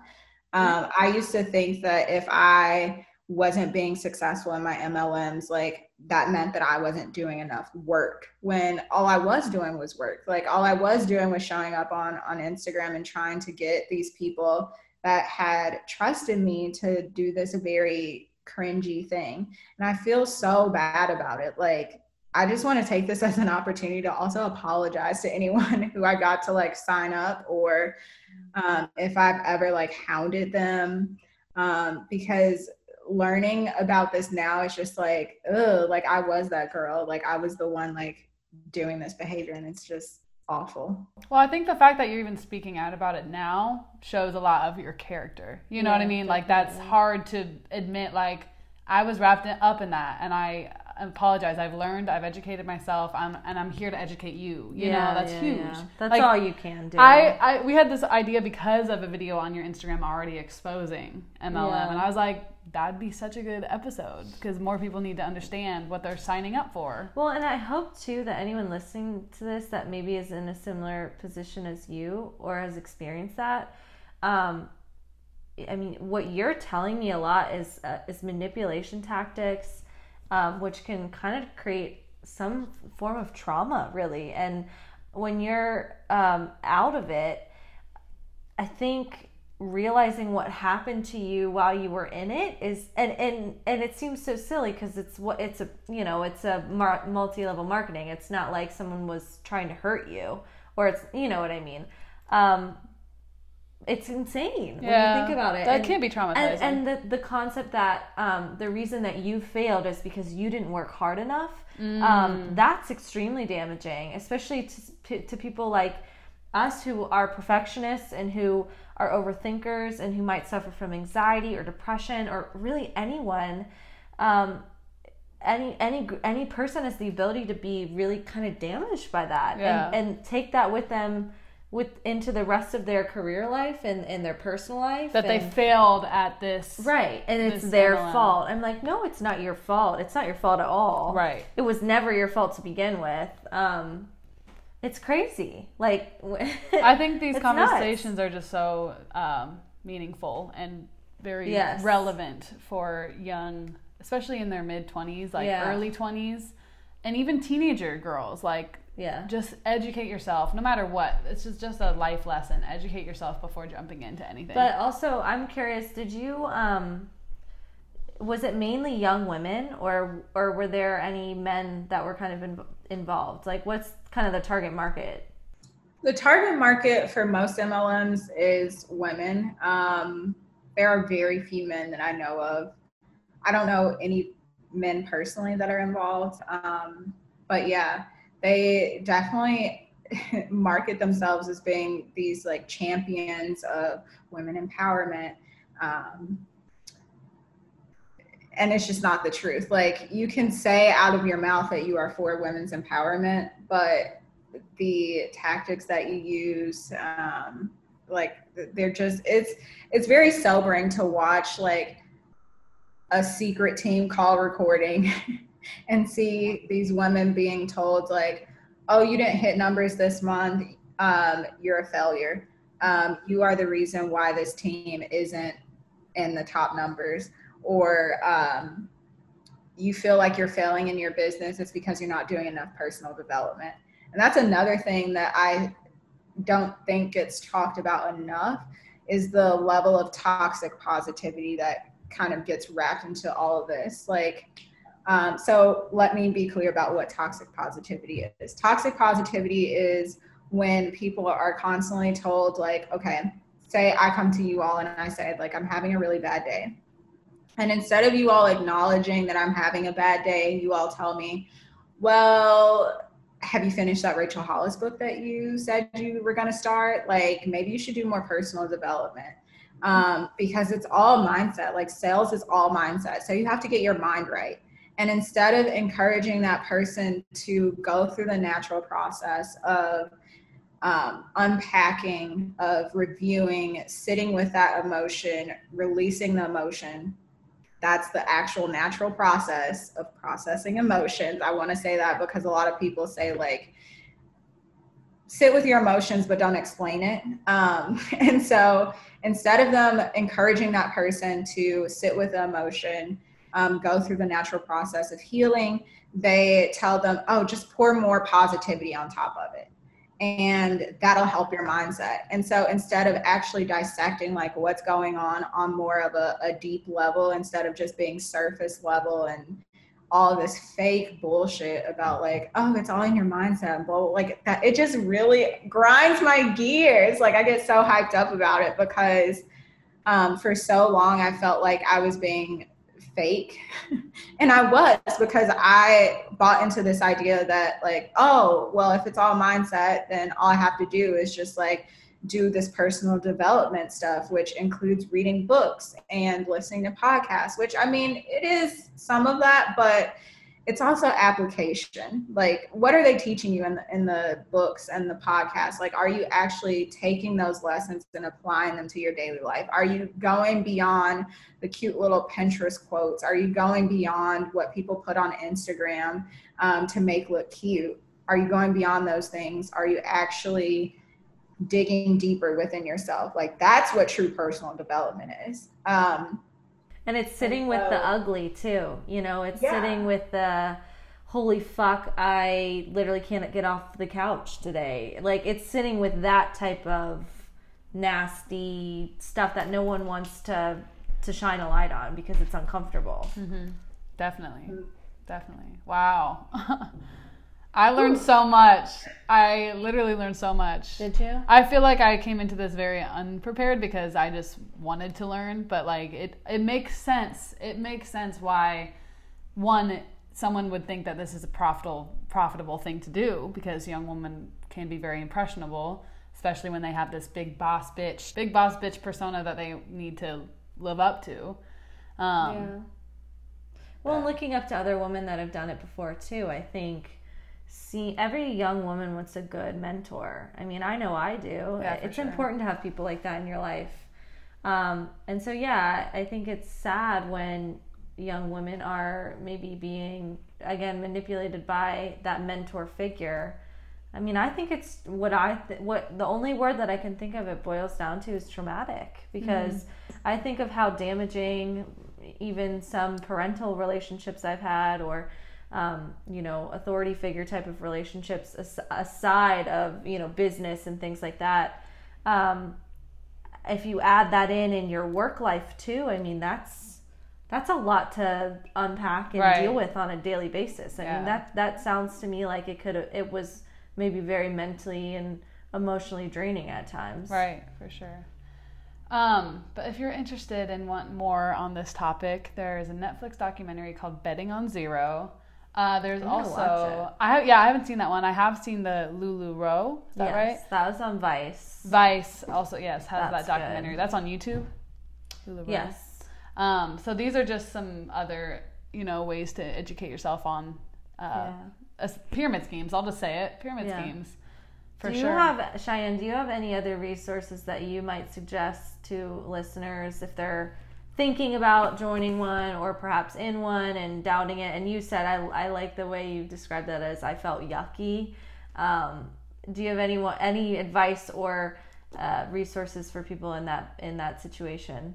Um, i used to think that if i wasn't being successful in my mlms like that meant that i wasn't doing enough work when all i was doing was work. Like all i was doing was showing up on on instagram and trying to get these people that had trusted me to do this very cringy thing. And i feel so bad about it. Like I just want to take this [laughs] as an opportunity to also apologize to anyone [laughs] who I got to like sign up or um, if I've ever like hounded them. Um, because learning about this now is just like, ugh, like I was that girl. Like I was the one like doing this behavior and it's just awful. Well, I think the fact that you're even speaking out about it now shows a lot of your character. You know what I Yeah, mean? Like that's hard to admit like I was wrapped up in that and I apologize. I've learned, I've educated myself. I'm and I'm here to educate you. You know, that's yeah, huge. yeah. That's Like, all you can do. I, I we had this idea because of a video on your Instagram already exposing MLM Yeah. and I was like that'd be such a good episode because more people need to understand what they're signing up for. Well, and I hope too that anyone listening to this that maybe is in a similar position as you or has experienced that. Um, I mean, what you're telling me a lot is uh, is manipulation tactics, um, which can kind of create some form of trauma, really. And when you're um, out of it, I think realizing what happened to you while you were in it is and and and it seems so silly because it's what it's a you know it's a mar- multi-level marketing it's not like someone was trying to hurt you or it's you know what i mean um it's insane when you think about it That And- can be traumatizing. and, and the, the concept that um, the reason that you failed is because you didn't work hard enough Mm. um, that's extremely damaging especially to, to people like us who are perfectionists and who are overthinkers and who might suffer from anxiety or depression or really anyone um, any any any person has the ability to be really kind of damaged by that Yeah. and, and take that with them with into the rest of their career life and, and their personal life that they failed at this. right and it's their standalone. fault i'm like no it's not your fault it's not your fault at all Right. it was never your fault to begin with um it's crazy like [laughs] I think these It's nuts. conversations are just so um, meaningful and very Yes. relevant for young, especially in their mid 20s, like Yeah. early 20s, and even teenager girls. Like, yeah just educate yourself no matter what. It's just, just a life lesson. Educate yourself before jumping into anything. But also, I'm curious. Did you um, was it mainly young women, or or were there any men that were kind of in, involved? Like, what's kind of the target market? The target market for most MLMs is women. Um, there are very few men that I know of. I don't know any men personally that are involved. Um, but yeah, they definitely [laughs] market themselves as being these like champions of women empowerment. Um, and it's just not the truth. Like you can say out of your mouth that you are for women's empowerment, but the tactics that you use um like they're just it's it's very sobering to watch like a secret team call recording [laughs] and see these women being told like oh you didn't hit numbers this month. Um you're a failure. Um you are the reason why this team isn't in the top numbers. Or um you feel like you're failing in your business. It's because you're not doing enough personal development. And that's another thing that I don't think gets talked about enough is the level of toxic positivity that kind of gets wrapped into all of this. Like, um, so let me be clear about what toxic positivity is. Toxic positivity is when people are constantly told, like, okay, say I come to you all and I say, like, I'm having a really bad day. And instead of you all acknowledging that I'm having a bad day, you all tell me, well, have you finished that Rachel Hollis book that you said you were going to start? Like, maybe you should do more personal development um, because it's all mindset. Like, sales is all mindset. So you have to get your mind right. And instead of encouraging that person to go through the natural process of um, unpacking, of reviewing, sitting with that emotion, releasing the emotion, that's the actual natural process of processing emotions. I want to say that because a lot of people say like sit with your emotions but don't explain it. Um, [laughs] and so instead of them encouraging that person to sit with the emotion, um, go through the natural process of healing, they tell them, oh, just pour more positivity on top of it and that'll help your mindset. And so instead of actually dissecting like what's going on on more of a, a deep level, instead of just being surface level and all this fake bullshit about like, oh, it's all in your mindset, blah, like that, it just really grinds my gears. Like I get so hyped up about it because um, for so long I felt like I was being fake. [laughs] And i was because i bought into this idea that like oh well if it's all mindset then all i have to do is just like do this personal development stuff which includes reading books and listening to podcasts which i mean it is some of that but it's also application. Like what are they teaching you in the, in the books and the podcasts? Like are you actually taking those lessons and applying them to your daily life? Are you going beyond the cute little pinterest quotes? Are you going beyond what people put on instagram um, to make look cute? Are you going beyond those things? Are you actually digging deeper within yourself? Like that's what true personal development is. Um, And it's sitting with the ugly too. You know, it's Yeah. sitting with the holy fuck, I literally can't get off the couch today. Like it's sitting with that type of nasty stuff that no one wants to to shine a light on because it's uncomfortable. Mm-hmm. Definitely. Mm-hmm. Definitely. Wow. [laughs] I learned so much. I literally learned so much. Did you? I feel like I came into this very unprepared because I just wanted to learn, but like it it makes sense. It makes sense why one someone would think that this is a profitable profitable thing to do because young women can be very impressionable, especially when they have this big boss bitch, big boss bitch persona that they need to live up to. Um, yeah. Well, and looking up to other women that have done it before too, I think see every young woman wants a good mentor. I mean, I know I do. Yeah, it's sure. important to have people like that in your life. Um, and so, yeah, I think it's sad when young women are maybe being again manipulated by that mentor figure. I mean, I think it's what I th- what the only word that I can think of it boils down to is traumatic because I think of how damaging even some parental relationships I've had or um, you know authority figure type of relationships as- aside of you know business and things like that. Um, if you add that in in your work life too, I mean that's that's a lot to unpack and Right. deal with on a daily basis. I Yeah. mean that that sounds to me like it could it was maybe very mentally and emotionally draining at times. Right, for sure. Um, but if you're interested and want more on this topic, there is a Netflix documentary called Betting on Zero. Uh, there's also. I have, yeah I haven't seen that one. I have seen the LuLaRoe. Is that yes, right? That was on Vice. Vice also yes has That's that documentary. good. That's on YouTube. LuLaRoe. Yes. Um, so these are just some other you know ways to educate yourself on uh, Yeah. pyramid schemes. I'll just say it pyramid Yeah. schemes. For do you sure. have Cheyenne? Do you have any other resources that you might suggest to listeners if they're thinking about joining one or perhaps in one and doubting it? And you said I, I like the way you described that as I felt yucky. Um, do you have any any advice or uh, resources for people in that in that situation?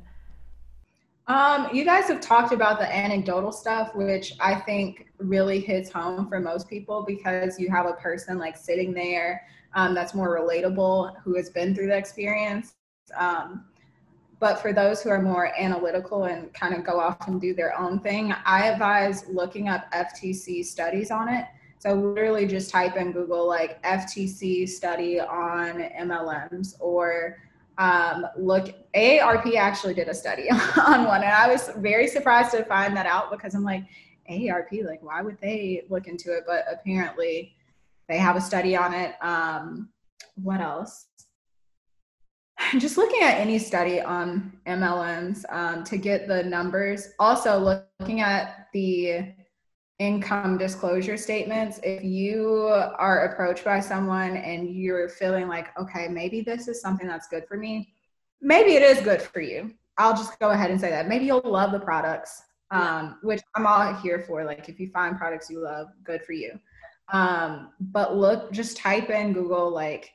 Um, you guys have talked about the anecdotal stuff, which I think really hits home for most people because you have a person like sitting there um, that's more relatable who has been through the experience. Um, but for those who are more analytical and kind of go off and do their own thing, I advise looking up FTC studies on it. So literally just type in Google like FTC study on MLMs or um, look AARP actually did a study [laughs] on one. And i was very surprised to find that out because i'm like AARP like why would they look into it? But apparently they have a study on it. Um, what else [laughs] just looking at any study on mlms um, to get the numbers also looking at the income disclosure statements if you are approached by someone and you're feeling like okay maybe this is something that's good for me maybe it is good for you. I'll just go ahead and say that. Maybe you'll love the products um, which i'm all here for. Like if you find products you love good for you. Um, but look just type in google like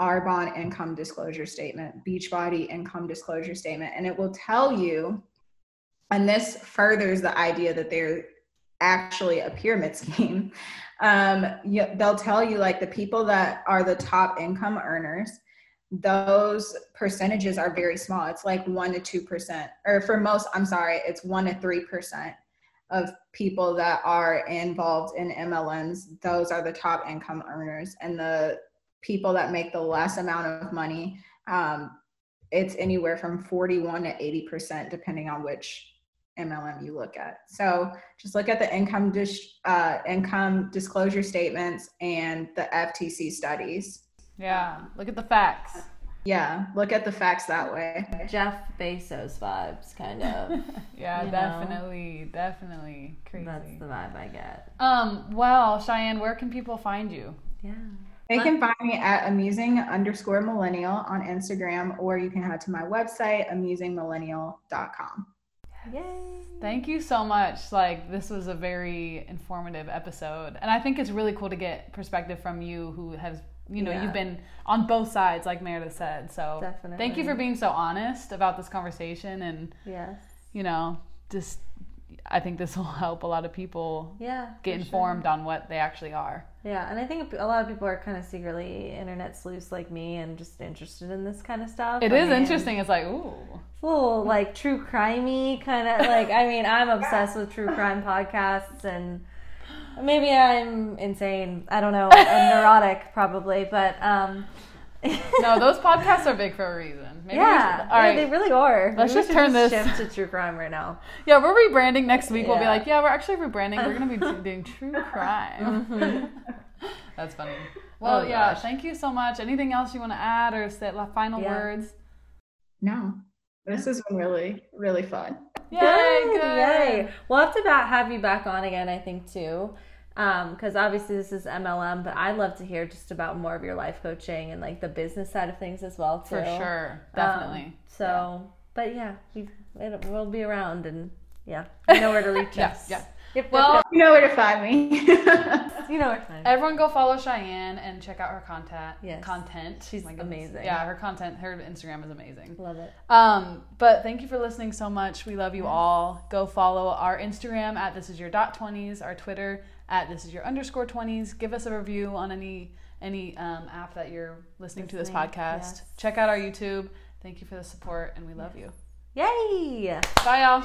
arbonne income disclosure statement beachbody income disclosure statement and it will tell you and this furthers the idea that they're actually a pyramid [laughs] scheme. Um, you, they'll tell you like the people that are the top income earners, those percentages are very small. It's like one to two percent, or for most, I'm sorry, it's one to three percent of people that are involved in MLMs. Those are the top income earners, and the people that make the less amount of money. Um, it's anywhere from 41 to 80 percent, depending on which MLM you look at. So just look at the income dis- uh, income disclosure statements and the FTC studies. Yeah, look at the facts. Yeah, look at the facts that way. Jeff Bezos vibes, kind of. [laughs] Yeah, You know? definitely, definitely crazy. That's the vibe I get. Um, well, Cheyenne, where can people find you? Yeah. They can find me at amusing underscore millennial on Instagram, or you can head to my website, amusingmillennial.com. Yay. Thank you so much. Like, this was a very informative episode. And I think it's really cool to get perspective from you who has, you know, Yeah. you've been on both sides, like Meredith said. So, Definitely. thank you for being so honest about this conversation. And, Yes. you know, just, I think this [laughs] will help a lot of people Yeah. get for sure. informed on what they actually are. Yeah, and I think a lot of people are kind of secretly internet sleuths like me and just interested in this kind of stuff. It I is mean, interesting. It's like, ooh. It's a little like true crimey kind of like. I mean, I'm obsessed with true crime podcasts, and maybe I'm insane. I don't know, I'm [laughs] neurotic probably, but um, No, those podcasts are big for a reason. Maybe yeah, should- all yeah, right. they really are. Let's Maybe just should turn this- shift to [laughs] true crime right now. Yeah, we're rebranding next week. We'll be like, yeah, we're actually rebranding. We're gonna be [laughs] doing true crime. Mm-hmm. That's funny. [laughs] Well, Oh, yeah. gosh. Thank you so much. Anything else you want to add or say la- final Yeah. words? No, this has been really, really fun. Yay! Good, Good. Yay. We'll have to have you back on again, I think, too. Because obviously this is MLM, but I'd love to hear just about more of your life coaching and like the business side of things as well, too. For sure. Um, Definitely. so, but yeah, we it, we'll be around and yeah, you know where to reach Yeah, [laughs] us. yeah. [laughs] Yep, Well, You know where to find me. [laughs] you know where to find. Everyone go follow Cheyenne and check out her content. Yes. Content. She's My goodness. amazing. Yeah, her content, her Instagram is amazing. Love it. Um, but thank you for listening so much. We love you all. Go follow our Instagram at this is your dot twenties, our Twitter at this is your underscore twenties. Give us a review on any any um, app that you're listening, to this podcast. yes. Check out our YouTube. Thank you for the support and we love you. Yay! Bye y'all.